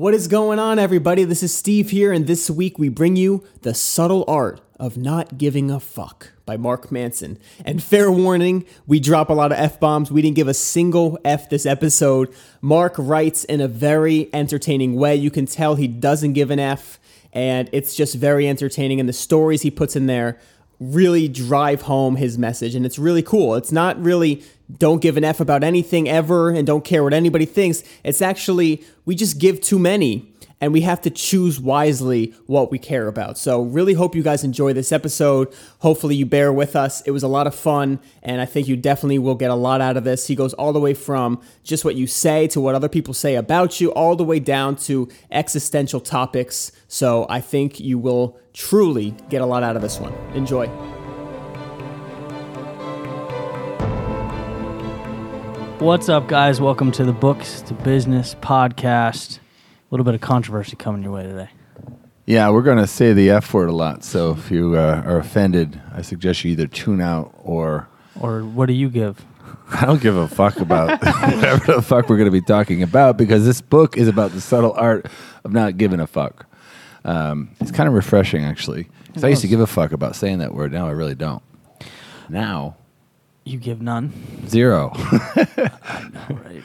What is going on, everybody? This is Steve here, and this week we bring you The Subtle Art of Not Giving a Fuck by Mark Manson. And fair warning, we drop a lot of F bombs. We didn't give a single F this episode. Mark writes in a very entertaining way. You can tell he doesn't give an F, and it's just very entertaining. And the stories he puts in there really drive home his message, and it's really cool. It's not really don't give an F about anything ever and don't care what anybody thinks. It's actually, we just give too many and we have to choose wisely what we care about. So, really hope you guys enjoy this episode. Hopefully, you bear with us. It was a lot of fun, and I think you definitely will get a lot out of this. He goes all the way from just what you say to what other people say about you, all the way down to existential topics. So, I think you will truly get a lot out of this one. Enjoy. What's up, guys? Welcome to the Books to Business podcast. A little bit of controversy coming your way today. Yeah, we're going to say the F word a lot. So if you uh, are offended, I suggest you either tune out or. Or what do you give? I don't give a fuck about whatever the fuck we're going to be talking about because this book is about the subtle art of not giving a fuck. Um, it's kind of refreshing, actually. Because I used to give a fuck about saying that word. Now I really don't. Now, You give none. zero. I know, Right.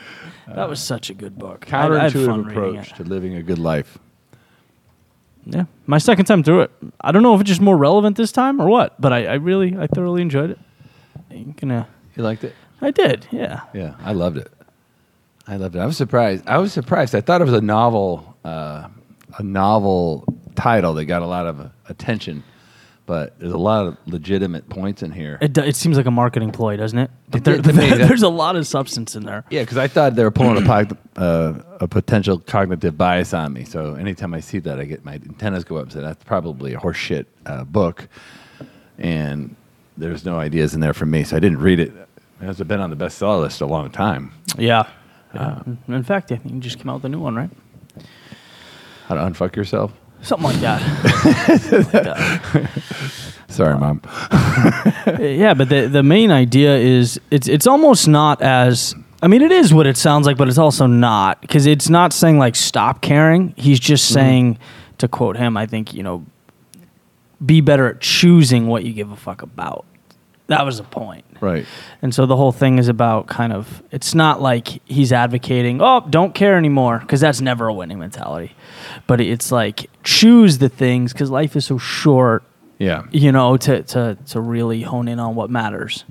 That was such a good book. I, I had fun Counterintuitive reading approach it. to living a good life. Yeah, my second time through it. I don't know if it's just more relevant this time or what, but I, I really, I thoroughly enjoyed it. You can, uh, You liked it? I did. Yeah. Yeah, I loved it. I loved it. I was surprised. I was surprised. I thought it was a novel, uh, a novel title that got a lot of attention, but there's a lot of legitimate points in here. It, do- it seems like a marketing ploy, doesn't it? But there, did to me. there's a lot of substance in there. Yeah, because I thought they were pulling a, pog- uh, a potential cognitive bias on me. So anytime I see that, I get my antennas go up and say that's probably a horseshit uh, book, and there's no ideas in there for me. So I didn't read it. It has been on the bestseller list a long time. Yeah. Yeah. in fact, I think you just came out with a new one, right? How to unfuck yourself? Something like that. Something like that. Sorry, mom. yeah, but the the main idea is it's it's almost not as I mean it is what it sounds like, but it's also not because it's not saying like stop caring. He's just mm-hmm. saying to quote him, I think you know, be better at choosing what you give a fuck about. That was the point. Right. And so the whole thing is about kind of it's not like he's advocating, "Oh, don't care anymore," because that's never a winning mentality. But it's like choose the things cuz life is so short, Yeah. you know, to to to really hone in on what matters.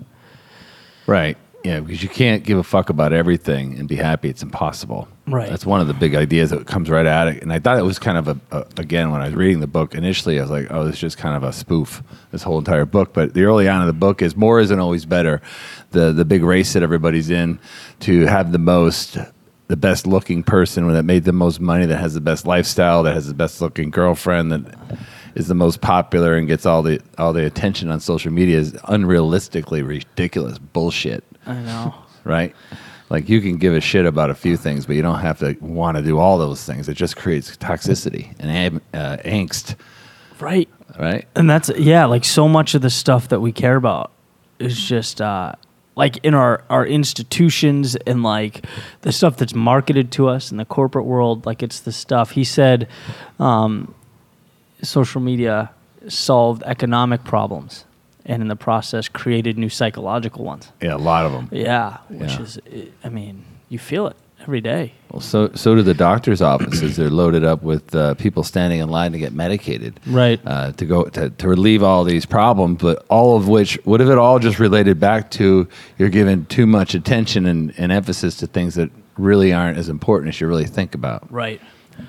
Right. Yeah, because you can't give a fuck about everything and be happy. It's impossible. Right. That's one of the big ideas that comes right at it. And I thought it was kind of a, a again when I was reading the book initially, I was like, oh, this is just kind of a spoof. This whole entire book. But the early on in the book is more isn't always better. The the big race that everybody's in to have the most. The best looking person that made the most money, that has the best lifestyle, that has the best looking girlfriend, that is the most popular and gets all the all the attention on social media is unrealistically ridiculous bullshit I know. right? Like you can give a shit about a few things, but you don't have to want to do all those things. It just creates toxicity and uh, angst, Right. right? And that's yeah, like so much of the stuff that we care about is just uh like in our our institutions and like the stuff that's marketed to us in the corporate world, like it's the stuff he said um social media solved economic problems and in the process created new psychological ones. Yeah, a lot of them. Yeah, which Yeah. is I mean, you feel it every day. Well, so so do the doctors' offices. They're loaded up with uh, people standing in line to get medicated, Right. Uh, to go to, to relieve all these problems, but all of which, what if it all just related back to you're giving too much attention and, and emphasis to things that really aren't as important as you really think about Right.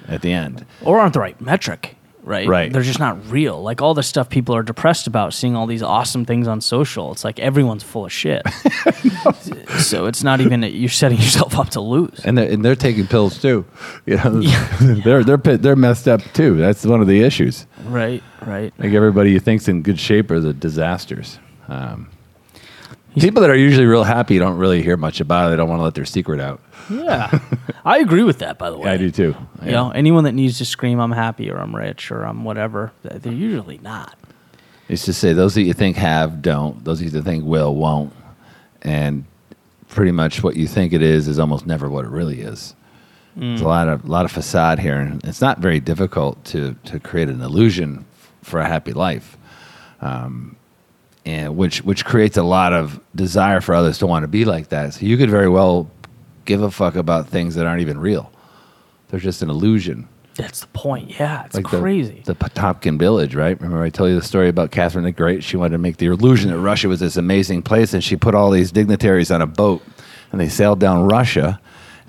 at the end. or aren't the right metric, right? Right. They're just not real. Like all the stuff people are depressed about, seeing all these awesome things on social. It's like everyone's full of shit. so it's not even you're setting yourself up to lose. and they're, and they're taking pills too. You know, they're they're they're messed up too. That's one of the issues. Right. Right. Like everybody you think's in good shape are the disasters. Um, people that are usually real happy don't really hear much about it. They don't want to let their secret out. Yeah. I agree with that. By the way, I do too. You know, anyone that needs to scream "I'm happy" or "I'm rich" or "I'm whatever," they're usually not. It's to say those that you think have don't. Those that you think will won't. And pretty much what you think it is is almost never what it really is. There's a lot of lot of facade here, and it's not very difficult to to create an illusion for a happy life, um, and which which creates a lot of desire for others to want to be like that. So you could very well give a fuck about things that aren't even real. They're just an illusion. That's the point. Yeah, it's the- crazy. The, Potemkin Village, right? Remember I tell you the story about Catherine the Great? She wanted to make the illusion that Russia was this amazing place, and she put all these dignitaries on a boat, and they sailed down Russia,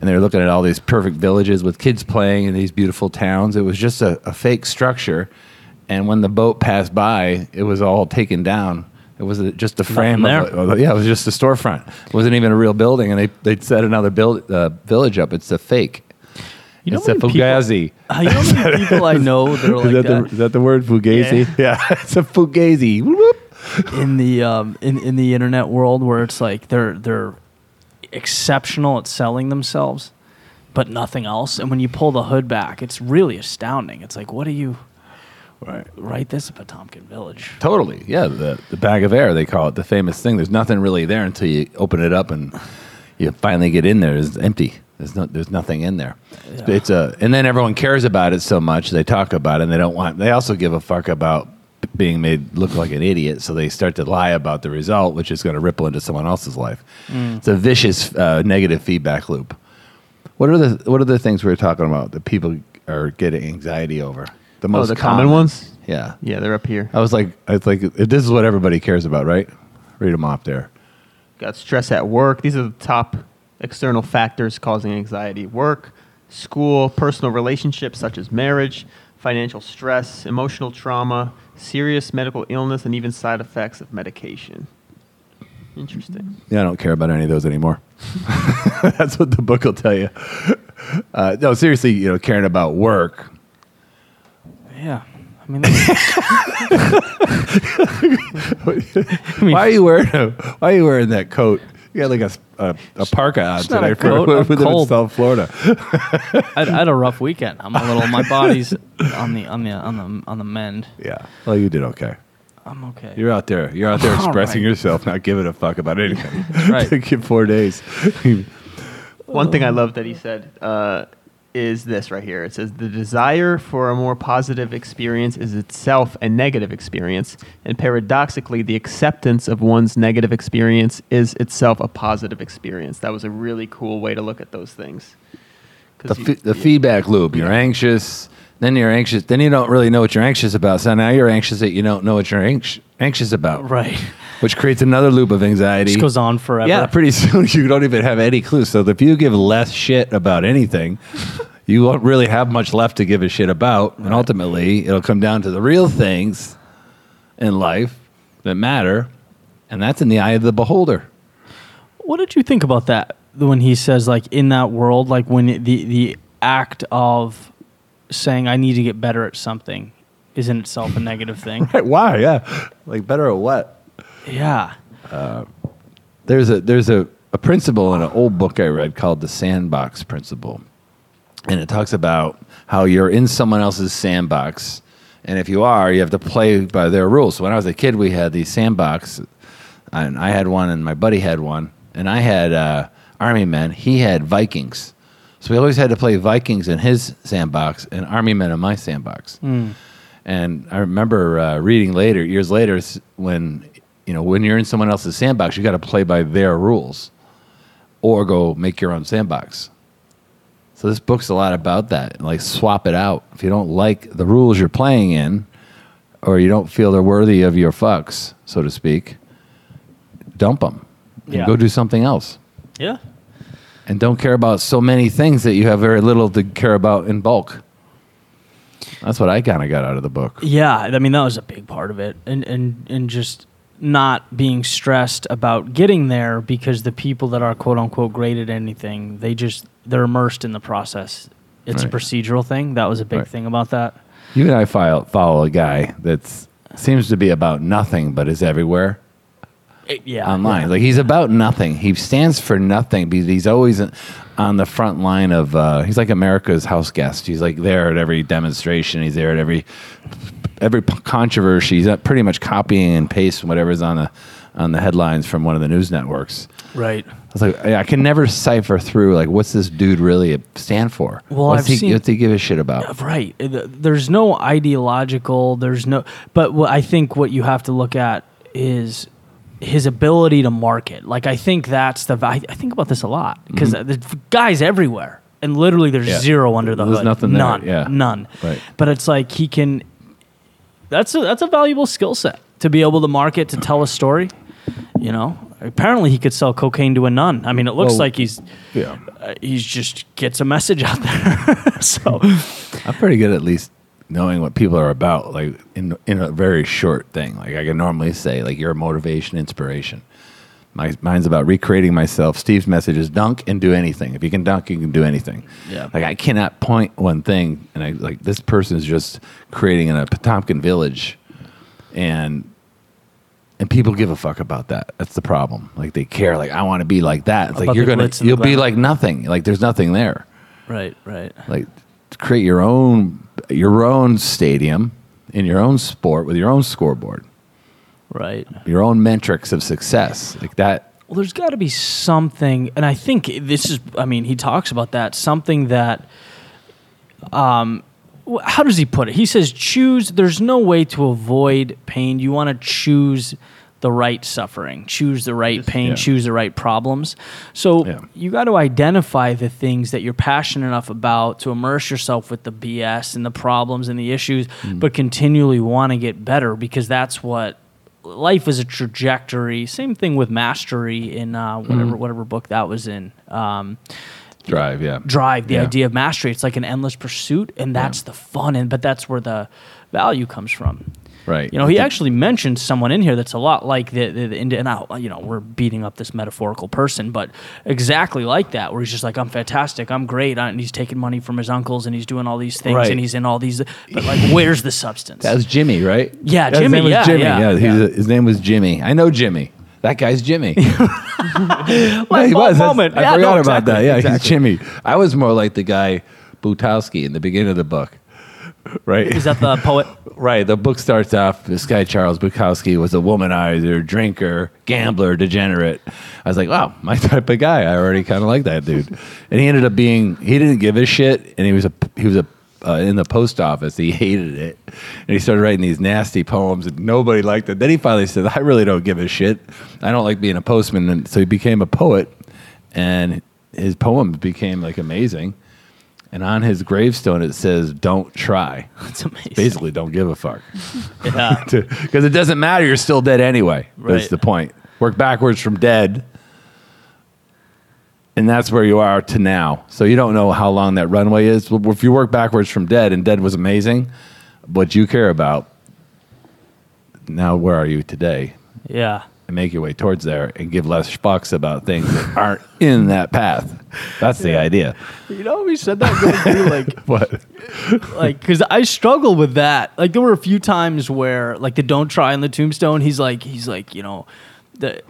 and they were looking at all these perfect villages with kids playing in these beautiful towns. It was just a, a fake structure, and when the boat passed by, it was all taken down. It was just a frame. Nothing Of yeah, it was just a storefront. It wasn't even a real building, and they they set another build, uh, village up. It's a fake. You know it's a many people- fugazi. Uh, you know how many people I know that are is, that that, The, is that the word fugazi? Yeah, it's a fugazi. In the um, in in the internet world where it's like they're they're exceptional at selling themselves, but nothing else. And when you pull the hood back, it's really astounding. It's like, what do you Right. right? This is Potemkin Village. Totally. Yeah, the the bag of air they call it, the famous thing. There's nothing really there until you open it up and you finally get in there. It's empty. There's no there's nothing in there. Yeah. It's a and then everyone cares about it so much they talk about it and they don't want they also give a fuck about being made look like an idiot so they start to lie about the result which is going to ripple into someone else's life. It's a vicious uh, negative feedback loop. What are the what are the things we are talking about that people are getting anxiety over? The Oh, the common ones? Yeah. Yeah, they're up here. I was like, I was like, this is what everybody cares about, right? Read them off there. Got stress at work. These are the top external factors causing anxiety work, school, personal relationships such as marriage, financial stress, emotional trauma, serious medical illness, and even side effects of medication. Interesting. Yeah, I don't care about any of those anymore. That's what the book will tell you. Uh, no, seriously, you know, caring about work. Yeah. I mean, that's- why are you wearing a, Why are you wearing that coat? You got like a s- a, a parka on It's today for coat, I'm in cold. South Florida. I, I had a rough weekend. I'm a little. My body's on the on the on the on the mend. Yeah. Well, you did okay. I'm okay. You're out there. You're out there All expressing right. yourself, not giving a fuck about anything. right. Took you four days. One thing I love that he said uh, is this right here. It says the desire for a more positive experience is itself a negative experience, and paradoxically, the acceptance of one's negative experience is itself a positive experience. That was a really cool way to look at those things. the, you- the yeah. feedback loop. You're anxious, then you're anxious, then you don't really know what you're anxious about. So now you're anxious that you don't know what you're anx- anxious about, right. which creates another loop of anxiety. Just goes on forever. yeah, pretty soon you don't even have any clue. So if you give less shit about anything, you won't really have much left to give a shit about, and ultimately it'll come down to the real things in life that matter, and that's in the eye of the beholder. What did you think about that when he says like in that world, like when the the act of saying I need to get better at something is in itself a negative thing? Right? Why? Yeah, like better at what? yeah. there's a there's a, a principle in an old book I read called the sandbox principle. And it talks about how you're in someone else's sandbox. And if you are, you have to play by their rules. So when I was a kid, we had these sandbox, and I had one, and my buddy had one, and I had uh, army men. He had Vikings, so we always had to play Vikings in his sandbox and army men in my sandbox. And I remember uh, reading later, years later, when you know when you're in someone else's sandbox, you got to play by their rules, or go make your own sandbox. So this book's a lot about that. Like swap it out. If you don't like the rules you're playing in, or you don't feel they're worthy of your fucks, so to speak, dump them. Yeah. Go do something else. Yeah. And don't care about so many things that you have very little to care about in bulk. That's what I kind of got out of the book. Yeah, I mean that was a big part of it, and and and just not being stressed about getting there because the people that are quote unquote great at anything, they just they're immersed in the process. It's Right. a procedural thing. That was a big Right. thing about that. You and I follow, follow a guy that seems to be about nothing but is everywhere It- yeah, online. yeah. Like he's about nothing. He stands for nothing because he's always on the front line of. Uh, he's like America's house guest. He's like there at every demonstration. He's there at every every controversy. He's pretty much copying and pasting whatever's on the on the headlines from one of the news networks. Right. I was like, I can never cipher through like what's this dude really stand for? Well, what's I've he, seen- what's he give a shit about? Right. Uh, There's no ideological. There's no. But what I think what you have to look at is his ability to market. Like I think that's the. I, I think about this a lot because the guys everywhere, and literally there's Mm-hmm. Yeah. zero under the There's hood. nothing there, None. yeah. None. Right. But it's like he can. That's a that's a valuable skill set to be able to market to tell a story. You know, apparently he could sell cocaine to a nun. I mean, it looks Well, like he's Yeah, uh, he's just gets a message out there. so I'm pretty good at least knowing what people are about, like in in a very short thing. Like I can normally say, like you're a motivation, inspiration. My mine's about recreating myself. Steve's message is dunk and do anything. If you can dunk, you can do anything. Yeah. Like I cannot point one thing, and I like this person is just creating in a Potemkin village, and and people give a fuck about that. That's the problem. Like they care. Like I want to be like that. It's like you're gonna glitz and the you'll be like nothing. Like there's nothing there right, right. like create your own your own stadium in your own sport with your own scoreboard Right. your own metrics of success like that Well, there's got to be something, and I think this is. I mean, he talks about that something that. Um, how does he put it? He says, "Choose." There's no way to avoid pain. You want to choose the right suffering, choose the right pain, yeah. choose the right problems. So Yeah. you got to identify the things that you're passionate enough about to immerse yourself with the BS and the problems and the issues, Mm. but continually want to get better because that's what life is a trajectory. Same thing with mastery in uh, whatever Mm-hmm. whatever book that was in. Um, drive yeah drive the Yeah. idea of mastery. It's like an endless pursuit, and that's the fun. And but that's where the value comes from. Right You know, he actually mentions someone in here that's a lot like the, the, the. And I, you know, we're beating up this metaphorical person, but exactly like that, where he's just like, "I'm fantastic, I'm great," and he's taking money from his uncles, and he's doing all these things, Right. and he's in all these. But like, where's the substance? that was jimmy right Yeah, his Jimmy, name was yeah, jimmy yeah, yeah. a- his name was jimmy i know jimmy that guy's Jimmy. Light he was. That's- moment. I Yeah, forgot no, about that. Yeah, he's. Jimmy. I was more like the guy Bukowski in the beginning of the book. Right. Is that the poet? Right. The book starts off. This guy Charles Bukowski was a womanizer, drinker, gambler, degenerate. I was like, wow, my type of guy. I already kind of like that dude. And he ended up being. He didn't give a shit, and he was a he was a uh, in the post office. He hated it, and he started writing these nasty poems, and nobody liked it. Then he finally said, I really don't give a shit. I don't like being a postman, and so he became a poet, and his poems became like amazing. And on his gravestone, it says, "Don't try." That's amazing. Basically, don't give a fuck Yeah. because it doesn't matter. You're still dead anyway. That's Right. the point. Work backwards from dead, and that's where you are to now. So you don't know how long that runway is. If you work backwards from dead, and dead was amazing, what you care about. Now, where are you today? yeah. And make your way towards there, and give less fucks about things that aren't in that path. That's the idea. You know, we said that going through like What? like because I struggle with that. Like there were a few times where like the don't try on the tombstone. He's like he's like you know the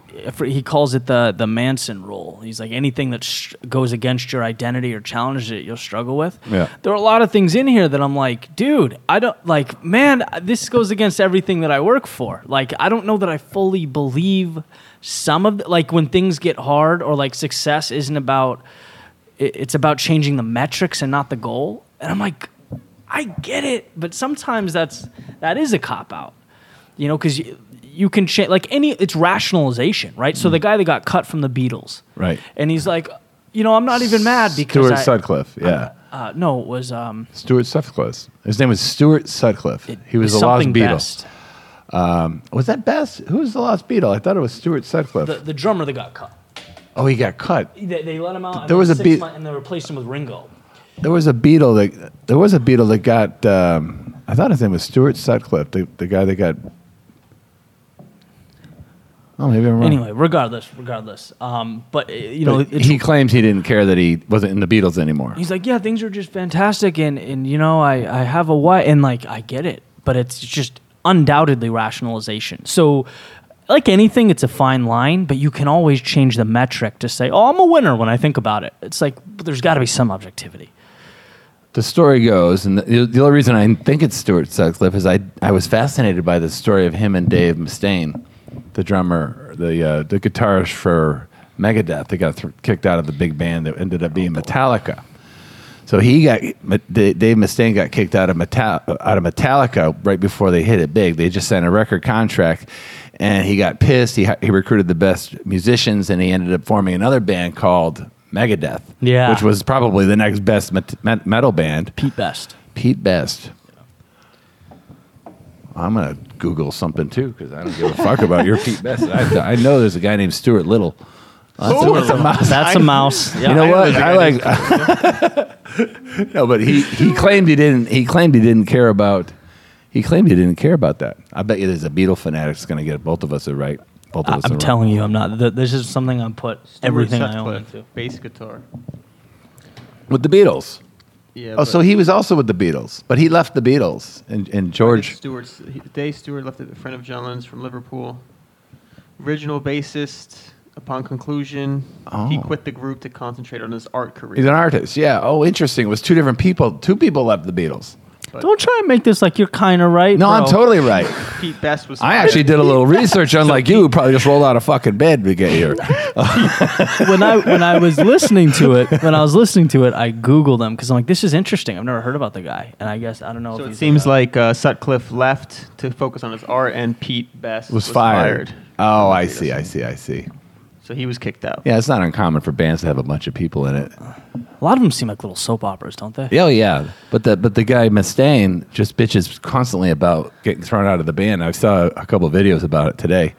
he calls it the the Manson rule. He's like anything that sh- goes against your identity or challenges it, you'll struggle with. Yeah. There are a lot of things in here that I'm like, dude, I don't like. Man, this goes against everything that I work for. Like I don't know that I fully believe some of the, like when things get hard or like success isn't about it's about changing the metrics and not the goal. And I'm like, I get it, but sometimes that's that is a cop out, you know, because you, can change like any it's rationalization, right? So the guy that got cut from the Beatles, Mm. Right. and he's like, you know, I'm not even mad because Stuart I, Sutcliffe. Yeah. uh, no, it was um, Stuart Sutcliffe. His name was Stuart Sutcliffe. he was the Lost something Beatle. best. Was that Best? Who was the Lost Beatle? I thought it was Stuart Sutcliffe. The, the drummer that got cut. oh, he got cut. They, they let him out. and There was a six Beat- months- and they replaced him with Ringo. There was a Beatle that there was a Beatle that got. Um, I thought his name was Stuart Sutcliffe, the, the guy that got. Oh, maybe I'm wrong. Anyway, regardless, regardless, um, but uh, you know, But it's he claims he didn't care that he wasn't in the Beatles anymore. He's like, yeah, things are just fantastic, and and you know, I I have a wife, and like I get it, but it's just undoubtedly rationalization. So. Like anything, it's a fine line, but you can always change the metric to say, "Oh, I'm a winner." When I think about it, it's like but there's got to be some objectivity. the story goes, and the, the only reason I think it's Stuart Sutcliffe is I I was fascinated by the story of him and Dave Mustaine, the drummer the uh, the guitarist for Megadeth. They got th- kicked out of the big band that ended up being Metallica. So he got Dave Mustaine got kicked out of Metal, out of Metallica right before they hit it big. They just signed a record contract, and he got pissed. He he recruited the best musicians, and he ended up forming another band called Megadeth. Yeah. which was probably the next best met- met- metal band. Pete Best. Pete Best. I'm gonna Google something too because I don't give a fuck about your Pete Best. I, I know there's a guy named Stuart Little. That's, a, that's a mouse. That's a mouse. Yeah. You know I what? there's a I guy like. no, but he, he claimed he didn't. He claimed he didn't care about. He claimed he didn't care about that. I bet you there's a Beatle fanatic that's going to get both of us are right. Both of I- us are I'm right. telling you, I'm not. th- This is something I put everything I own into. bass guitar. with the Beatles. Yeah. Oh, so he was also with the Beatles, but he left the Beatles and, and George. Stewart's Dave Stewart left it a friend of John Lennon's from Liverpool. Original bassist. Upon conclusion, he Oh. quit the group to concentrate on his art career. He's an artist. Yeah. Oh, interesting. It was two different people. Two people left the Beatles. Don't try and make this like you're kind of right. No, I'm totally right. Pete Best was. I actually did a little research, unlike you, who probably just rolled out of fucking bed to get here. when I when I was listening to it, when I was listening to it, I googled him because I'm like, this is interesting. I've never heard about the guy, and I guess I don't know So if it seems a, like uh, Sutcliffe left to focus on his art, and Pete Best Was fired. Oh, I see. I see. I see. So he was kicked out. Yeah, it's not uncommon for bands to have a bunch of people in it. a lot of them seem like little soap operas, don't they? Oh yeah, but the but the guy Mustaine just bitches constantly about getting thrown out of the band. I saw a couple of videos about it today.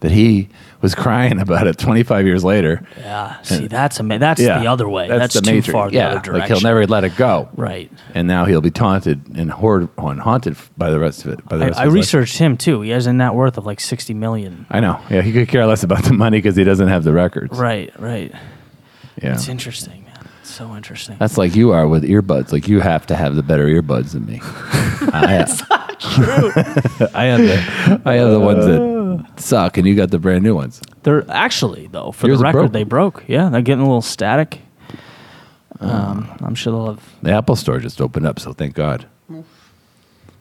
That he was crying about it 25 years later. Yeah. See, that's a that's yeah, the other way. That's, the too Matrix. far the yeah, other direction. like he'll never let it go. Right. And now he'll be taunted and hoard, haunted by the rest of it. By the I, rest I of his life. researched him too. He has a net worth of like 60 million. I know. Yeah, he could care less about the money because he doesn't have the records. Right. Right. Yeah. It's interesting, so interesting. That's like you are with earbuds. Like you have to have the better earbuds than me. I have, true. I have the I have the ones that suck, and you got the brand new ones. They're actually though for Yours the are record broke. they broke. Yeah, they're getting a little static. Uh. Um, I'm sure they'll have. The Apple Store just opened up, so thank God.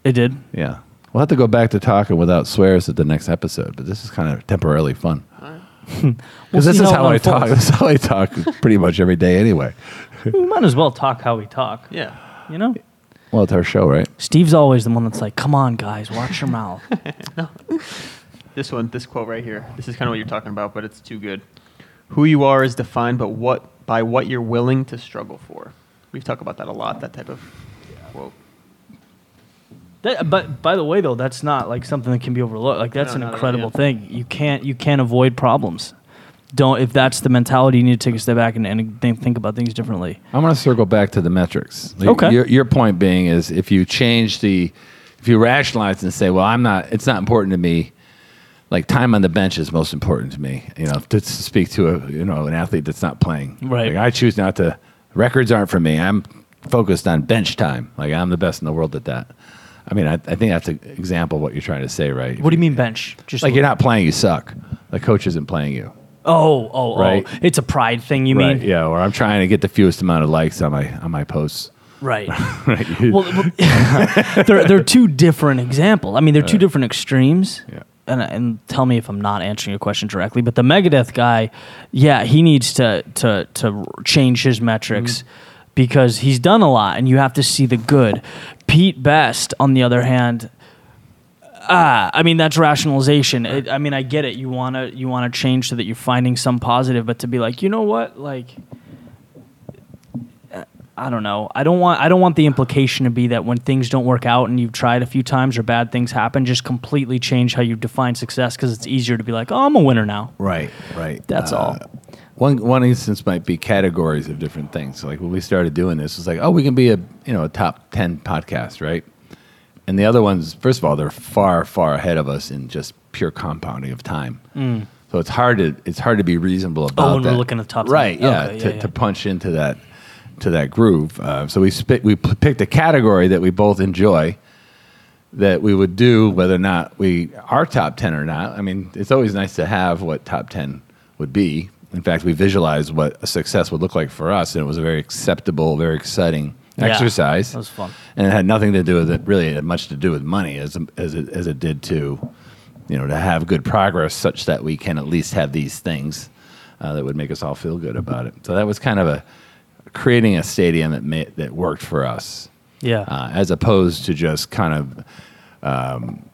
It did. Yeah, we'll have to go back to talking without swears at the next episode, but this is kind of temporarily fun. We'll Because this is how how I talk. This is how I talk pretty much every day, anyway. We might as well talk how we talk. Yeah. You know, Well, it's our show, right? Steve's always the one that's like, "Come on, guys, watch your mouth." No. This one, this quote right here. This is kind of what you're talking about, but it's too good. Who you are is defined, but what by what you're willing to struggle for. We've talked about that a lot. That type of quote. That, but by the way, though, that's not like something that can be overlooked. Like that's No, an not at all, incredible yeah. thing. You can't you can't avoid problems. Don't if that's the mentality, you need to take a step back and, and think, think about things differently. I'm going to circle back to the metrics. Like, Okay. Your, your point being is if you change the, if you rationalize and say, well, I'm not, it's not important to me. Like time on the bench is most important to me. You know, to speak to a, you know, an athlete that's not playing. Right. Like I choose not to. Records aren't for me. I'm focused on bench time. Like I'm the best in the world at that. I mean, I, I think that's an example of what you're trying to say, right? What do you mean bench? Just Like you're not playing, you suck. The coach isn't playing you. Oh, oh, oh. Right. oh! It's a pride thing. You right. mean? Yeah. Or I'm trying to get the fewest amount of likes on my on my posts. Right. Right. well, well, they're they're two different examples. I mean, they're two different extremes. Yeah. And and tell me if I'm not answering your question directly, but the Megadeth guy, yeah, he needs to to to change his metrics mm-hmm. because he's done a lot, and you have to see the good. Pete Best, on the other hand, ah, I mean that's rationalization. It, I mean, I get it. You wanna you wanna change so that you're finding some positive, but to be like, you know what, like. I don't know. I don't want I don't want the implication to be that when things don't work out and you've tried a few times or bad things happen, just completely change how you define success because it's easier to be like, "Oh, I'm a winner now." Right, right. That's all. One one instance might be categories of different things. Like when we started doing this, it's like, oh, we can be a you know a top ten podcast, right? And the other ones, first of all, they're far far ahead of us in just pure compounding of time. So it's hard to it's hard to be reasonable about Mm. Oh, when we're looking at top 10. right? Yeah, Okay, to, yeah, yeah. to punch into that to that groove. Uh, so we spit, we p- picked a category that we both enjoy that we would do whether or not we are top 10 or not. I mean, it's always nice to have what top 10 would be. In fact, we visualized what a success would look like for us, and it was a very acceptable, very exciting Yeah, exercise. that was fun. And it had nothing to do with it, really, it had much to do with money as, as, it, as it did to you know, to have good progress such that we can at least have these things uh, that would make us all feel good about it. So that was kind of a creating a stadium that ma- that worked for us, Yeah. uh, as opposed to just kind of um,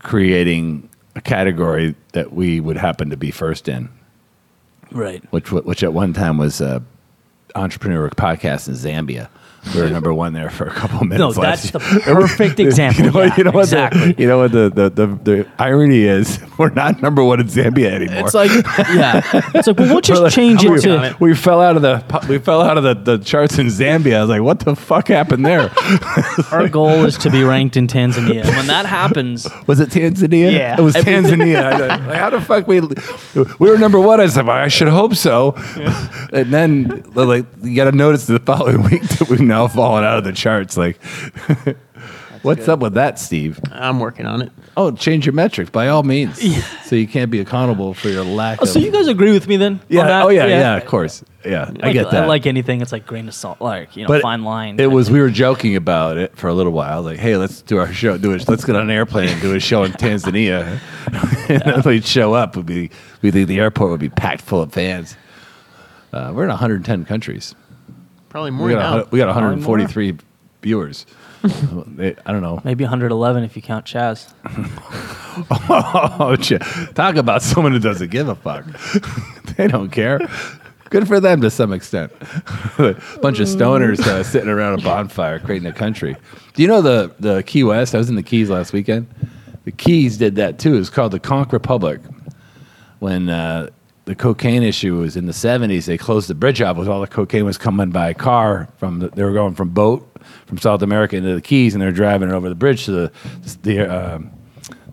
creating a category that we would happen to be first in, right. which which at one time was uh, entrepreneur podcast in Zambia. We were number one there for a couple minutes. No, that's year. the perfect example. You know, Yeah, you know what exactly. the, you know what the, the, the, the irony is? We're not number one in Zambia anymore. It's like, yeah. It's like, well, we'll just like- change we, it to. we fell out of the we fell out of the, the charts in Zambia. I was like, what the fuck happened there? Our goal is to be ranked in Tanzania. When that happens, was it Tanzania? Yeah. it was Tanzania. I was like, how the fuck we we were number one? I said, well, I should hope so. And then like you got to notice the following week that we've now fallen out of the charts. Like, what's up with that, Steve? I'm working on it. Oh, change your metrics by all means. So you can't be accountable for your lack oh, of. so you guys agree with me then? yeah. on that? Oh yeah, yeah. Of course. Yeah, I Like- get that. Like anything, it's like grain of salt, like you know, but fine line. It was we were joking about it for a little while. Like, hey, let's do our show. Do it. Let's get on an airplane and do a show in Tanzania. and then we'd show up. Would be we think the airport would be packed full of fans. Uh, we're in 110 countries. Probably more We got, now. hun- we got 143 viewers. They- I don't know. maybe 111 if you count Chaz. Oh, shit. talk about someone who doesn't give a fuck. they don't care. Good for them to some extent. a bunch of stoners uh, sitting around a bonfire creating a country. Do you know the, the Key West? I was in the Keys last weekend. The Keys did that too. It's called the Conch Republic. When uh, the cocaine issue was in the 70s, they closed the bridge off. Was all the cocaine was coming by car from the, they were going from boat from South America into the Keys, and they're driving it over the bridge to the the. um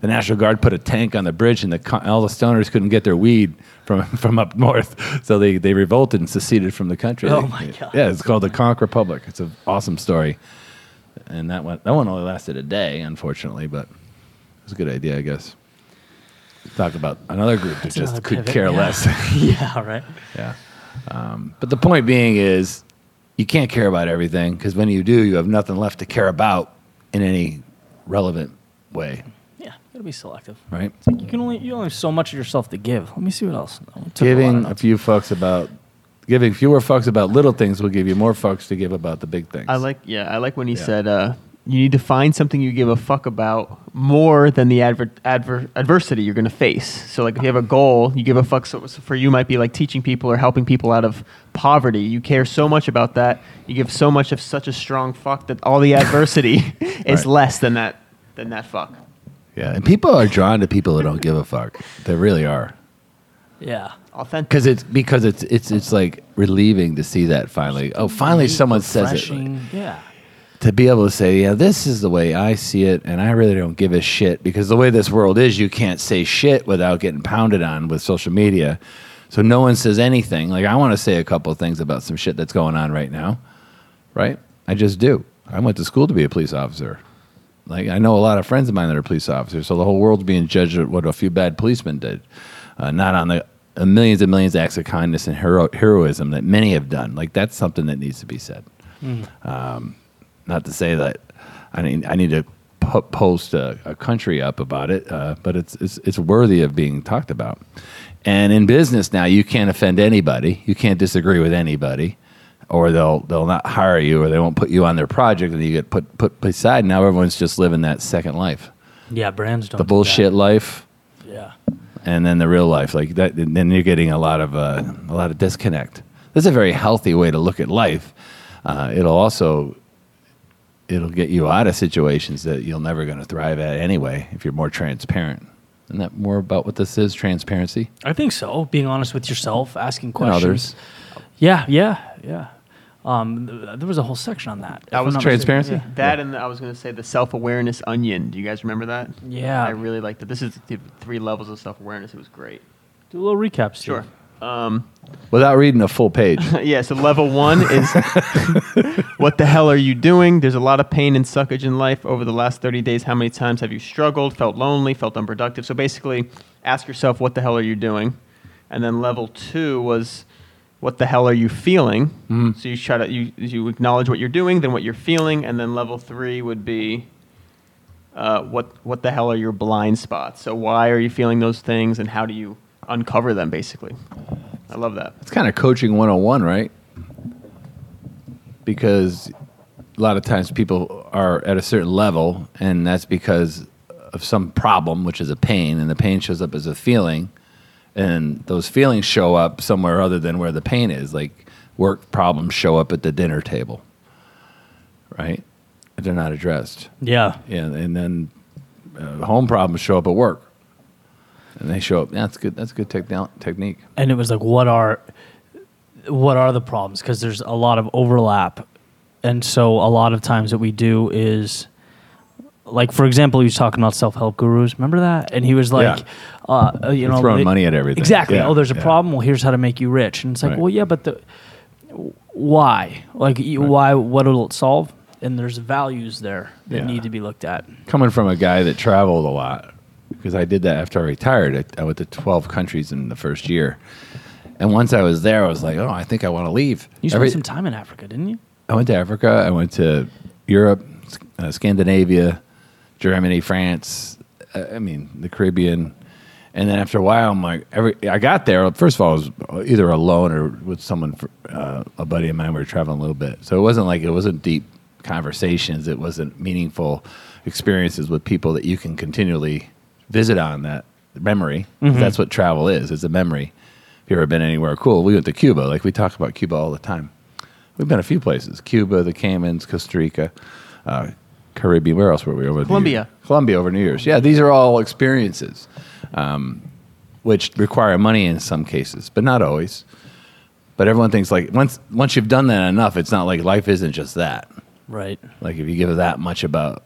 the National Guard put a tank on the bridge, and the all the stoners couldn't get their weed from from up north, so they, they revolted and seceded from the country. Oh my God. Yeah, it's called the Conch Republic. It's an awesome story, and that one that one only lasted a day, unfortunately, but it was a good idea, I guess. Talk about another group that just could pivot, care yeah. less. yeah, right. yeah, um, but the point being is, you can't care about everything because when you do, you have nothing left to care about in any relevant way, Yeah, gotta be selective. right? like You can only you only have so much of yourself to give. Let me see what else. I took a lot giving a few fucks about giving fewer fucks about little things will give you more fucks to give about the big things. I like, yeah, I like when he Yeah. said, uh, you need to find something you give a fuck about more than the adver- adver- adversity you're going to face. So, like, if you have a goal, you give a fuck. So, so for you, might be like teaching people or helping people out of poverty. You care so much about that. You give so much of such a strong fuck that all the adversity is Right. less than that than that fuck. yeah, and people are drawn to people who don't give a fuck. They really are. Yeah. Authentic. Because it's because it's it's it's like relieving to see that finally. Oh, finally someone says it. Refreshing. Yeah. To be able to say, yeah, this is the way I see it, and I really don't give a shit because the way this world is, you can't say shit without getting pounded on with social media. So no one says anything. Like I want to say a couple of things about some shit that's going on right now, right? I just do. I went to school to be a police officer. Like I know a lot of friends of mine that are police officers, so the whole world's being judged at what a few bad policemen did, uh, not on the uh, millions and millions of acts of kindness and hero- heroism that many have done. Like that's something that needs to be said. Um, not to say that I need I need to po- post a, a country up about it, uh, but it's, it's it's worthy of being talked about. And in business now, you can't offend anybody. You can't disagree with anybody, or they'll they'll not hire you, or they won't put you on their project, and you get put put beside. Now everyone's just living that second life, Yeah, brands don't. the do bullshit life. Yeah. and then the real life. Like that, then you're getting a lot of uh, a lot of disconnect. This is a very healthy way to look at life. Uh, it'll also it'll get you out of situations that you're never going to thrive at anyway if you're more transparent. Isn't that more about what this is? Transparency I think so. Being honest with yourself, asking and questions. others. Yeah, yeah, yeah. Um, th- there was a whole section on that. That was transparency? mistaken. That and I was going to say the self awareness onion. Do you guys remember that? Yeah. I really liked that. This is the three levels of self awareness. It was great. Do a little recap, Steve. Sure. Um, Without reading a full page. yeah, so level one is what the hell are you doing? There's a lot of pain and suckage in life. Over the last 30 days, how many times have you struggled, felt lonely, felt unproductive? So basically, ask yourself, what the hell are you doing? And then level two was, what the hell are you feeling? So you try to you you acknowledge what you're doing, then what you're feeling, and then level three would be, uh, what what the hell are your blind spots? So why are you feeling those things, and how do you uncover them? Basically, I love that. It's kind of coaching 101, right? Because a lot of times people are at a certain level, and that's because of some problem, which is a pain, and the pain shows up as a feeling, and those feelings show up somewhere other than where the pain is. Like work problems show up at the dinner table, right? They're not addressed. Yeah. and, and then uh, home problems show up at work, and they show up. That's good. That's good techni- technique. and it was like what are what are the problems because there's a lot of overlap and so a lot of times what we do is like for example he was talking about self-help gurus remember that and he was like Yeah. uh, uh, you know throwing they- money at everything. exactly Yeah, oh there's a yeah. problem well here's how to make you rich and it's like Right. well yeah but the why like you, why what will it solve and there's values there that need to be looked at coming from a guy that traveled a lot because I did that after I retired. I, I went to 12 countries in the first year. And once I was there, I was like, oh, I think I want to leave. you spent Every- some time in africa didn't you I went to Africa. I went to Europe, uh, Scandinavia, Germany, France. uh, I mean, the Caribbean. And then after a while, I'm like, every I got there. First of all, I was either alone or with someone, for, uh, a buddy of mine. We were traveling a little bit, so it wasn't like it wasn't deep conversations. It wasn't meaningful experiences with people that you can continually visit on that memory. That's what travel is. It's a memory. If you ever been anywhere cool, we went to Cuba. Like we talk about Cuba all the time. We've been a few places: Cuba, the Caymans, Costa Rica, uh, Caribbean. Where else were we over? Colombia. Colombia over New Year's. Yeah, these are all experiences, um, which require money in some cases, but not always. But everyone thinks like once once you've done that enough, it's not like life isn't just that. right Like if you give that much about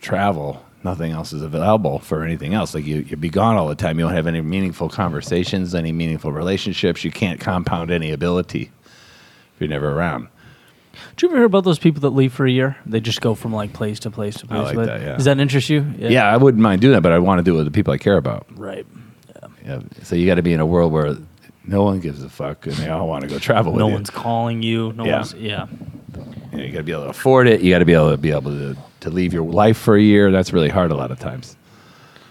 travel, nothing else is available for anything else. Like you, you'd be gone all the time. You don't have any meaningful conversations, any meaningful relationships. You can't compound any ability if you're never around. Did you ever hear about those people that leave for a year? They just go from like place to place to place. like that, yeah. Does that interest you? Yeah. I wouldn't mind doing that, but I want to do it with the people I care about. Right. Yeah. So you got to be in a world where no one gives a fuck and they all want to go travel with No you. one's calling you. No Yeah. one's. Yeah. You, know, you got to be able to afford it. You got to be able to be able to, to leave your life for a year. That's really hard a lot of times.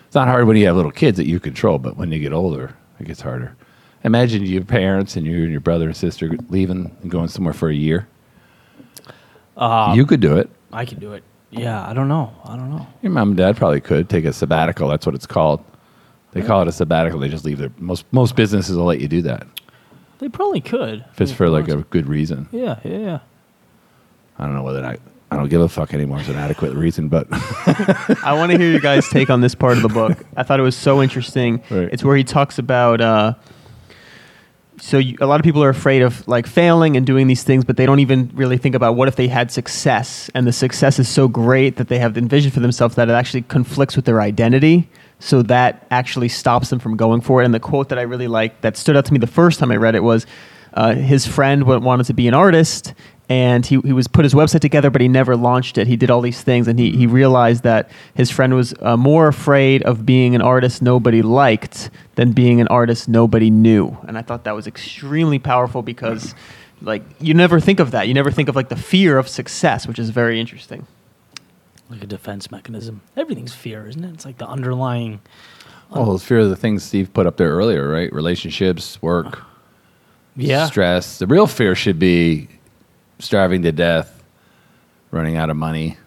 It's not hard when you have little kids that you control, but when you get older, it gets harder. Imagine your parents and you and your brother and sister leaving and going somewhere for a year. Uh, you could do it. I can do it. Yeah. I don't know. I don't know. Your mom and dad probably could take a sabbatical. That's what it's called. They call it a sabbatical. They just leave their most most businesses will let you do that They probably could. if it's for like a good reason. Yeah. Yeah. Yeah. I don't know whether I I don't give a fuck anymore is an adequate reason, but I want to hear your guys' take on this part of the book. I thought it was so interesting. Right. It's where he talks about. Uh, so you, a lot of people are afraid of like failing and doing these things, but they don't even really think about what if they had success, and the success is so great that they have envisioned for themselves that it actually conflicts with their identity. So that actually stops them from going for it. And the quote that I really liked that stood out to me the first time I read it was, uh, his friend wanted to be an artist, and he, he was put his website together, but he never launched it. He did all these things, and he, he realized that his friend was uh, more afraid of being an artist nobody liked than being an artist nobody knew. And I thought that was extremely powerful because, like, you never think of that. You never think of like the fear of success, which is very interesting. Like a defense mechanism. Everything's fear, isn't it? It's like the underlying. well, it's fear of the things Steve put up there earlier, right? Relationships, work, Yeah. stress. The real fear should be starving to death, running out of money.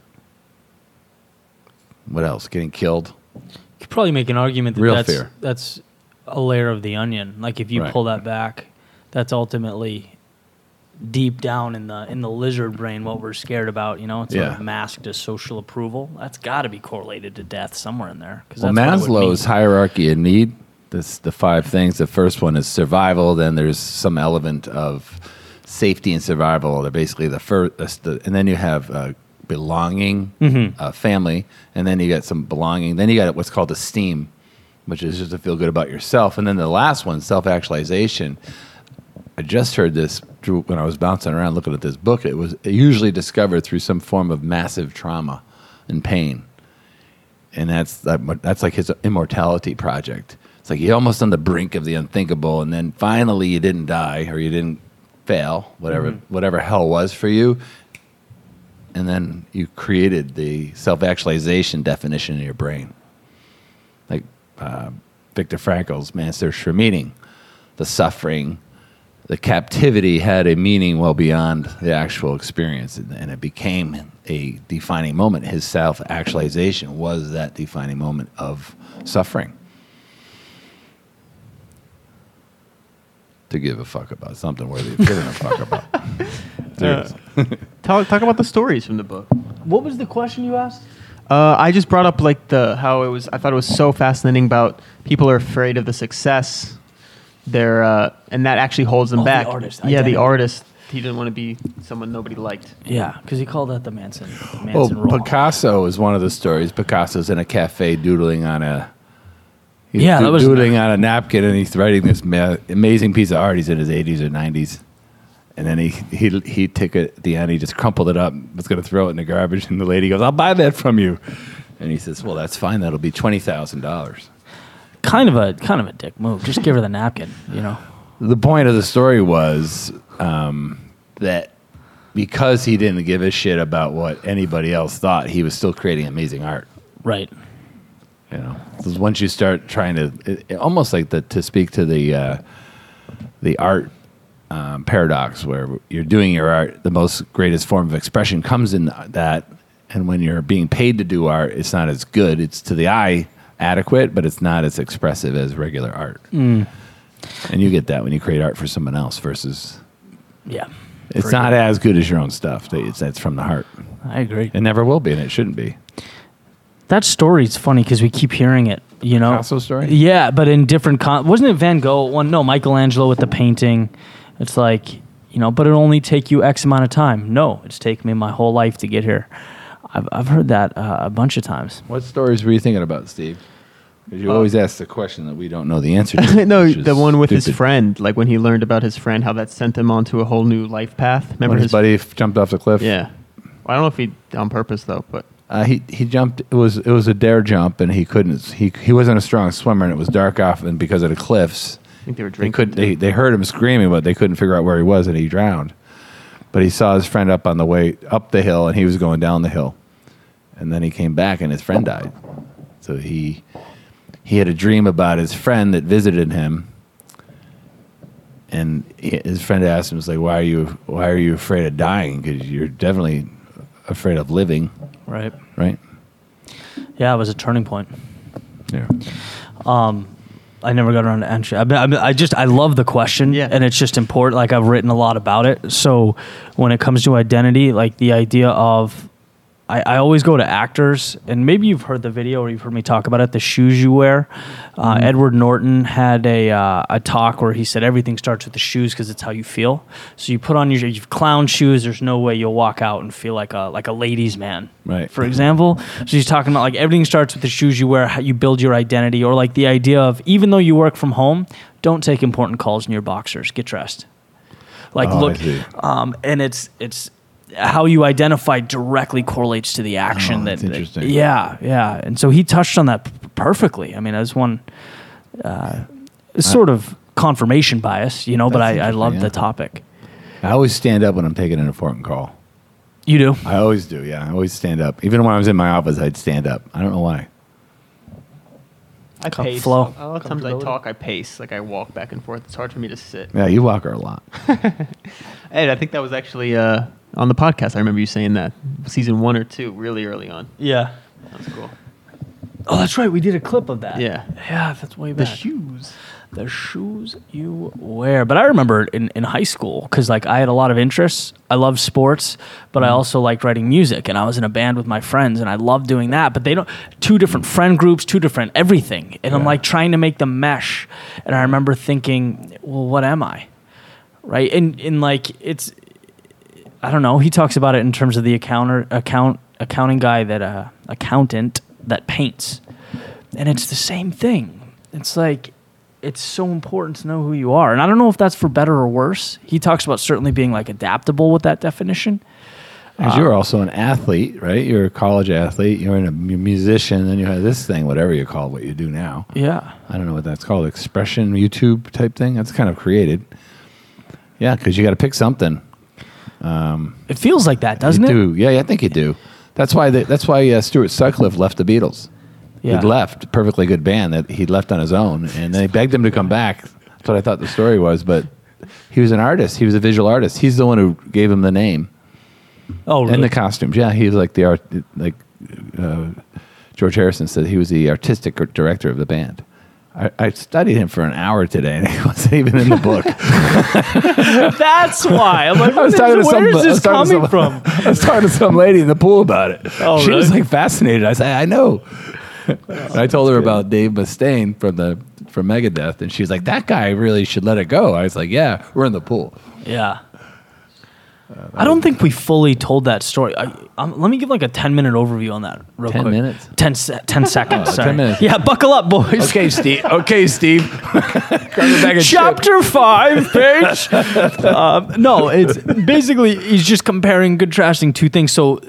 What else? Getting killed. You could probably make an argument that Real that's, fear. that's a layer of the onion. Like if you Right. pull that back, that's ultimately deep down in the in the lizard brain what we're scared about. You know, it's Yeah. of masked as social approval. That's got to be correlated to death somewhere in there. 'cause Well, that's what it would Maslow's mean. hierarchy of need. This the five things. The first one is survival. Then there's some element of safety and survival. They're basically the first. The, and then you have uh, belonging, Mm-hmm. uh, family, and then you got some belonging. Then you got what's called esteem, which is just to feel good about yourself. And then the last one, self-actualization. I just heard this through, when I was bouncing around looking at this book. It was usually discovered through some form of massive trauma and pain and that's that, that's like his immortality project. It's like you're almost on the brink of the unthinkable, and then finally you didn't die or you didn't fail, whatever whatever hell was for you, and then you created the self-actualization definition in your brain. Like uh, Viktor Frankl's Man's Search for Meaning, the suffering, the captivity had a meaning well beyond the actual experience, and, and it became a defining moment. His self-actualization was that defining moment of suffering. To give a fuck about something worthy of giving a fuck about. Seriously. Talk, talk about the stories from the book. What was the question you asked? Uh, I just brought up like the how it was. I thought it was so fascinating about people are afraid of the success. They're uh, and that actually holds them Oh, the back. artist, yeah, identity. the artist. He didn't want to be someone nobody liked. Yeah, because he called that the Manson, the Well, Manson rule. Picasso is one of the stories. Picasso's in a cafe doodling on a he's Yeah, that was- doodling on a napkin, and he's writing this ma- amazing piece of art. He's in his 80s or 90s, and then he he he took it at the end. He just crumpled it up, was going to throw it in the garbage, and the lady goes, "I'll buy that from you," and he says, "Well, that's fine. That'll be twenty thousand dollars." kind of a kind of a dick move. Just give her the napkin, you know. The point of the story was um, that because he didn't give a shit about what anybody else thought, he was still creating amazing art. Right. You know, 'Cause once you start trying to, it, it- almost like the to speak to the uh, the art um, paradox, where you're doing your art, the most greatest form of expression comes in that, and when you're being paid to do art, it's not as good. It's to the eye adequate, but it's not as expressive as regular art. And you get that when you create art for someone else versus Yeah. it's not as good as your own stuff. It's that's from the heart. I agree. It never will be, and it shouldn't be. That story's funny because we keep hearing it. You know, Picasso story? Yeah, but in different. Con- wasn't it Van Gogh? One, no, Michelangelo with the painting. It's like you know, but it'll only take you X amount of time. No, it's taken me my whole life to get here. I've I've heard that uh, a bunch of times. What stories were you thinking about, Steve? Because you always ask the question that we don't know the answer to. no, the one with his friend. Like when he learned about his friend, how that sent him onto a whole new life path. Remember When his buddy f- jumped off the cliff. Yeah. I don't know if he on purpose though, but Uh, he he jumped. It was it was a dare jump, and he couldn't. He he wasn't a strong swimmer, and it was dark off, and because of the cliffs, I think they were they could they they heard him screaming, but they couldn't figure out where he was, and he drowned. But he saw his friend up on the way up the hill, and he was going down the hill, and then he came back, and his friend died. So he he had a dream about his friend that visited him, and his friend asked him, "Was like, why are you why are you afraid of dying? Because you're definitely afraid of living, Right. right?" Yeah, it was a turning point. Yeah. Um, I never got around to entry. I, mean, I, mean, I just I love the question, Yeah. and it's just important. Like I've written a lot about it. So when it comes to identity, like the idea of, I, I always go to actors, and maybe you've heard the video or you've heard me talk about it. The shoes you wear. Uh, Edward Norton had a uh, a talk where he said everything starts with the shoes because it's how you feel. So you put on your you've clown shoes. There's no way you'll walk out and feel like a like a ladies' man Right. for example. So he's talking about like everything starts with the shoes you wear, how you build your identity, or like the idea of even though you work from home, don't take important calls in your boxers. Get dressed. Like Oh, look, um, and it's it's how you identify directly correlates to the action Oh, that, that's that- interesting. yeah, yeah. And so he touched on that p- perfectly. I mean, as one uh, sort of confirmation bias, you know, but I, I love interesting, the topic. I always stand up when I'm taking an important call. You do. I always do. Yeah, I always stand up. Even when I was in my office, I'd stand up. I don't know why. I Com- pace. flow. A lot of times I talk, I pace. Like I walk back and forth. It's hard for me to sit. Yeah, you walk her a lot. Ed, I think that was actually uh, on the podcast. I remember you saying that season one or two, really early on. Yeah. That's cool. Oh, that's right. We did a clip of that. Yeah. Yeah, that's way better. The shoes. the shoes you wear. But I remember in, in high school because like I had a lot of interests. I loved sports, but I mm-hmm. also liked writing music, and I was in a band with my friends, and I loved doing that. But they don't two different friend groups, two different everything, and I'm Yeah. like trying to make them mesh. And I remember thinking, well, what am I? Right? And and like it's I don't know. He talks about it in terms of the accounter account accounting guy that uh accountant that paints. And it's the same thing. It's like it's so important to know who you are. And I don't know if that's for better or worse. He talks about certainly being like adaptable with that definition. Because you're also an athlete, right? You're a college athlete. You're in a musician, Then you have this thing, whatever you call what you do now. Yeah. I don't know what that's called, expression YouTube type thing. That's kind of created. Yeah, because you got to pick something. It feels like that, doesn't it? do. Yeah, yeah, I think you do. That's why. The, that's why uh, Stuart Sutcliffe left the Beatles. Yeah. He left. Perfectly good band that he left on his own, and they begged him to come back. That's what I thought the story was. But he was an artist. He was a visual artist. He's the one who gave him the name Oh, really? and the costumes. Yeah, he was like the art. Like uh, George Harrison said, he was the artistic director of the band. I, I studied him for an hour today, and he wasn't even in the book. That's why. I'm like, I was talking to some. where is this coming some- from? I was talking to some lady in the pool about it. Oh, she was like fascinated. I said, I know. And I told her about Dave Mustaine from the from Megadeth, and she's like, "That guy really should let it go." I was like, "Yeah, we're in the pool." Yeah. I don't think we fully told that story. I, um, let me give like a 10 minute overview on that real 10 quick. minutes? 10, se- 10 seconds. Oh, sorry. 10 minutes. Yeah, buckle up, boys. Okay, Steve. Okay, Steve. Grab a bag of chips. Chapter five, page. um, no, it's basically he's just comparing, contrasting two things. So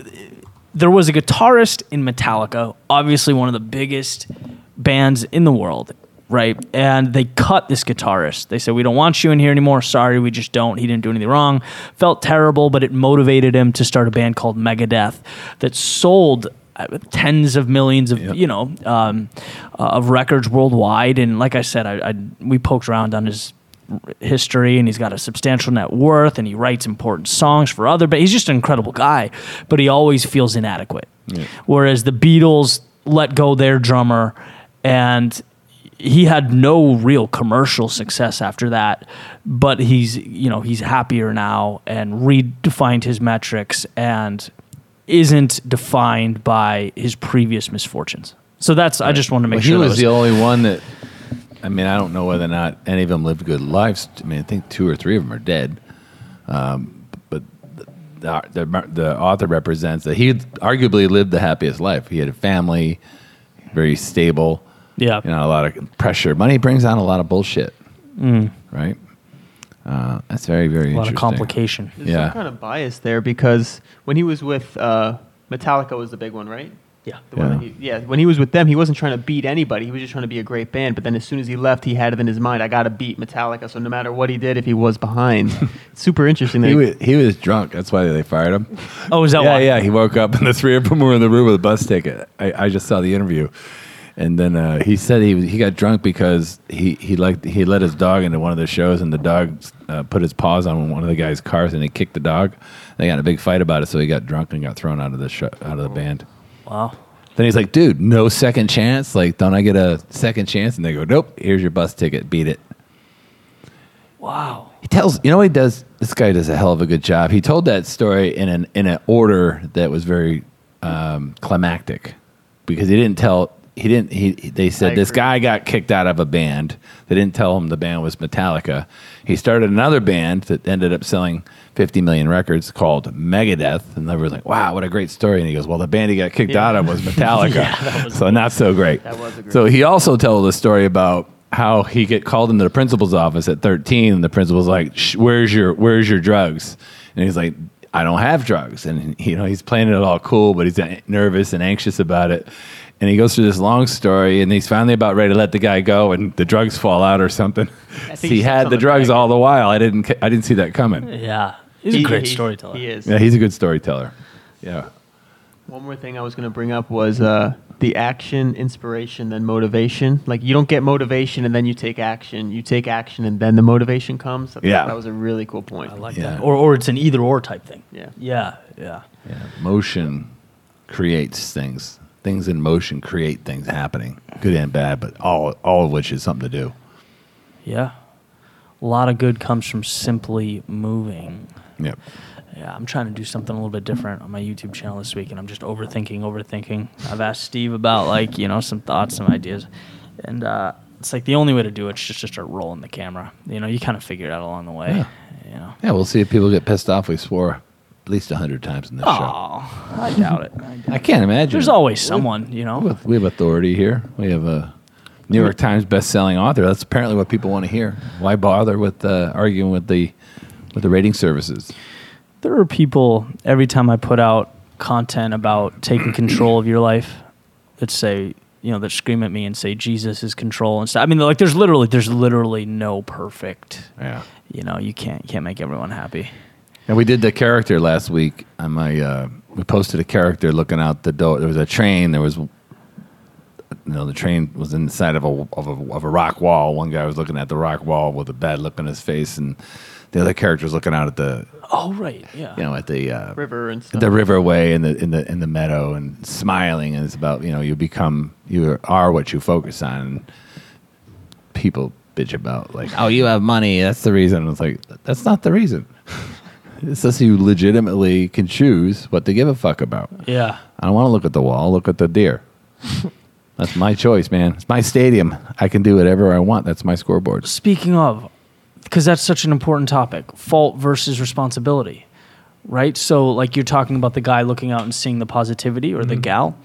there was a guitarist in Metallica, obviously one of the biggest bands in the world, right? And they cut this guitarist. They said, "We don't want you in here anymore. Sorry, we just don't. He didn't do anything wrong." Felt terrible, but it motivated him to start a band called Megadeth that sold uh, tens of millions of Yep. you know um, uh, of records worldwide. And like I said, I, I we poked around on his history and he's got a substantial net worth and he writes important songs for other but he's just an incredible guy but he always feels inadequate whereas the beatles let go their drummer and he had no real commercial success after that but he's you know he's happier now and redefined his metrics and isn't defined by his previous misfortunes so that's i just wanted to make Well, sure he that was, the only one that. I mean, I don't know whether or not any of them lived good lives. I mean, I think two or three of them are dead. Um, but the, the, the author represents that he arguably lived the happiest life. He had a family, very stable. Yeah You know, a lot of pressure. Money brings on a lot of bullshit. Right. Uh, that's very, very Mm. a lot of complication There's Yeah. some kind of bias there because when he was with uh, Metallica was the big one, right? yeah The one that Yeah. he, yeah. When he was with them, he wasn't trying to beat anybody. He was just trying to be a great band. But then as soon as he left, he had it in his mind, I got to beat Metallica. So no matter what he did, if he was behind, it's super interesting. That He was, he was drunk. That's why they fired him. oh is that yeah, why yeah. He woke up and the three of them were in the room with a bus ticket. I, I just saw the interview, and then uh, he said he he got drunk because he he liked he let his dog into one of the shows, and the dog uh, put his paws on one of the guy's cars, and he kicked the dog. They got in a big fight about it, so he got drunk and got thrown out of the show, out of the band. wow Then he's like, "Dude, no second chance. Like, don't I get a second chance?" And they go, "Nope. Here's your bus ticket. Beat it." Wow. He tells, you know, what he does. This guy does a hell of a good job. He told that story in an in an order that was very um, climactic, because he didn't tell. He didn't. He they said this guy got kicked out of a band. They didn't tell him the band was Metallica. He started another band that ended up selling 50 million records called Megadeth, and they were like, "Wow, what a great story!" And he goes, "Well, the band he got kicked Yeah. out of was Metallica, so not so great." Was great so he also told a story about how he get called into the principal's office at 13 and the principal's like where's your where's your drugs and he's like i don't have drugs and you know he's playing it all cool but he's nervous and anxious about it and he goes through this long story and he's finally about ready to let the guy go and the drugs fall out or something think he he had the drugs bag. all the while i didn't ca- i didn't see that coming Yeah. He's a He- great he- storyteller. He is. yeah he's a good storyteller yeah One more thing I was going to bring up was uh, the action, inspiration, then motivation. Like you don't get motivation and then you take action. You take action and then the motivation comes. I thought Yeah. that was a really cool point. I like Yeah. that. Or, or it's an either or type thing. Yeah. Yeah. Yeah. yeah motion creates things things in motion create things happening good and bad but all all of which is something to do Yeah. A lot of good comes from simply moving. yep Yeah, I'm trying to do something a little bit different on my YouTube channel this week, and I'm just overthinking, overthinking. I've asked Steve about like you know some thoughts, some ideas, and uh, it's like the only way to do it is just to start rolling the camera. You know, you kind of figure it out along the way. Yeah. You know. Yeah, we'll see if people get pissed off. We swore at least a hundred times in this show. Oh, I doubt it. I doubt I it. can't imagine. There's always someone, you know. We have, authority here. We have a New York Times best-selling author. That's apparently what people want to hear. Why bother with uh, arguing with the with the rating services? There are people every time I put out content about taking control of your life that say, you know, that scream at me and say Jesus is control and stuff. I mean, like there's literally there's literally no perfect. Yeah. You know, you can't can't make everyone happy. And we did the character last week on my. Uh, we posted a character looking out the door. There was a train. There was, you know, the train was inside of a of a of a rock wall. One guy was looking at the rock wall with a bad look on his face, and the other character was looking out at the, Oh right, yeah. you know, at the uh, River and stuff. the riverway in the in the in the meadow and smiling. And it's about you know you become you are what you focus on. And people bitch about like, oh, you have money. That's the reason. It's like that's not the reason. It's just you legitimately can choose what to give a fuck about. yeah. I don't want to look at the wall. Look at the deer. That's my choice, man. It's my stadium. I can do whatever I want. That's my scoreboard. Speaking of, because that's such an important topic, fault versus responsibility, right? So, like you're talking about the guy looking out and seeing the positivity, or the Mm-hmm. gal.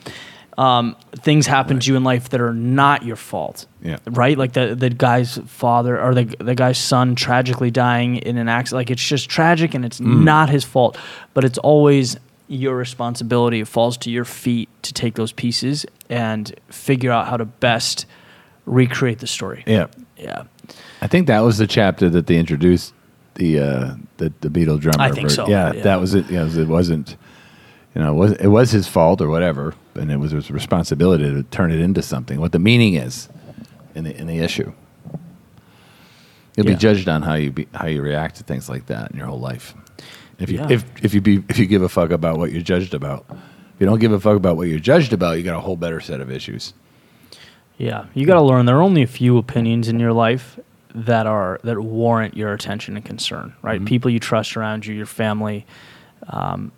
Um, things happen to you in life that are not your fault, Yeah. right? Like the the guy's father or the the guy's son tragically dying in an accident. Like it's just tragic and it's Mm. not his fault, but it's always your responsibility. It falls to your feet to take those pieces and figure out how to best recreate the story. Yeah. Yeah. I think that was the chapter that they introduced the uh, the the Beatle drummer. I think so, Yeah, yeah. that was it. Yeah, it wasn't. You know, it was it was his fault or whatever, and it was his responsibility to turn it into something. What the meaning is in the in the issue. You'll Yeah. be judged on how you be, how you react to things like that in your whole life. If you Yeah. if if you be if you give a fuck about what you're judged about, if you don't give a fuck about what you're judged about, you got a whole better set of issues. Yeah, you got to learn there are only a few opinions in your life that are that warrant your attention and concern, right? Mm-hmm. People you trust around you, your family. Um,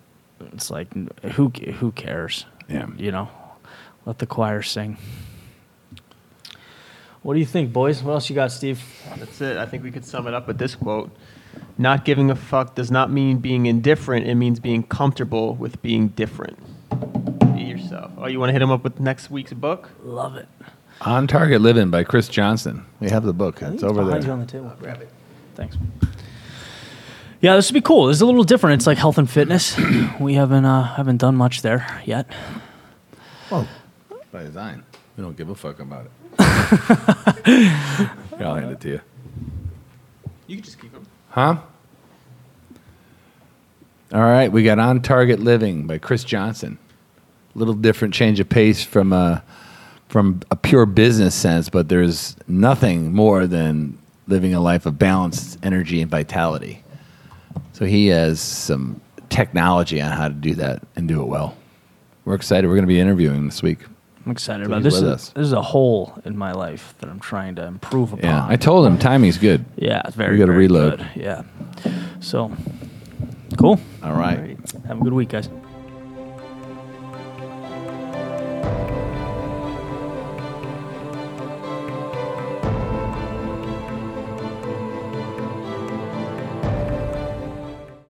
it's like who who cares? Yeah. you know, let the choir sing. What do you think, boys? What else you got, Steve? That's it. I think we could sum it up with this quote. Not giving a fuck does not mean being indifferent. It means being comfortable with being different. Be yourself. Oh, you want to hit him up with next week's book? Love it. On Target Living by Chris Johnson. We have the book. It's over behind there. you on the table. Grab it. Thanks. Yeah, this would be cool. This is a little different. It's like health and fitness. we haven't uh, haven't done much there yet. Oh, by design. We don't give a fuck about it. yeah, I'll hand it to you. You can just keep them. Huh? All right, we got On Target Living by Chris Johnson. A little different change of pace from a, from a pure business sense, but there's nothing more than living a life of balanced energy and vitality. So he has some technology on how to do that and do it well. We're excited. We're going to be interviewing him this week. I'm excited So about this. Is, us. this is a hole in my life that I'm trying to improve upon. Yeah, I told him timing's good. Yeah, it's very. We gotta very reload. good. Yeah. So, cool. All right. Have a good week, guys.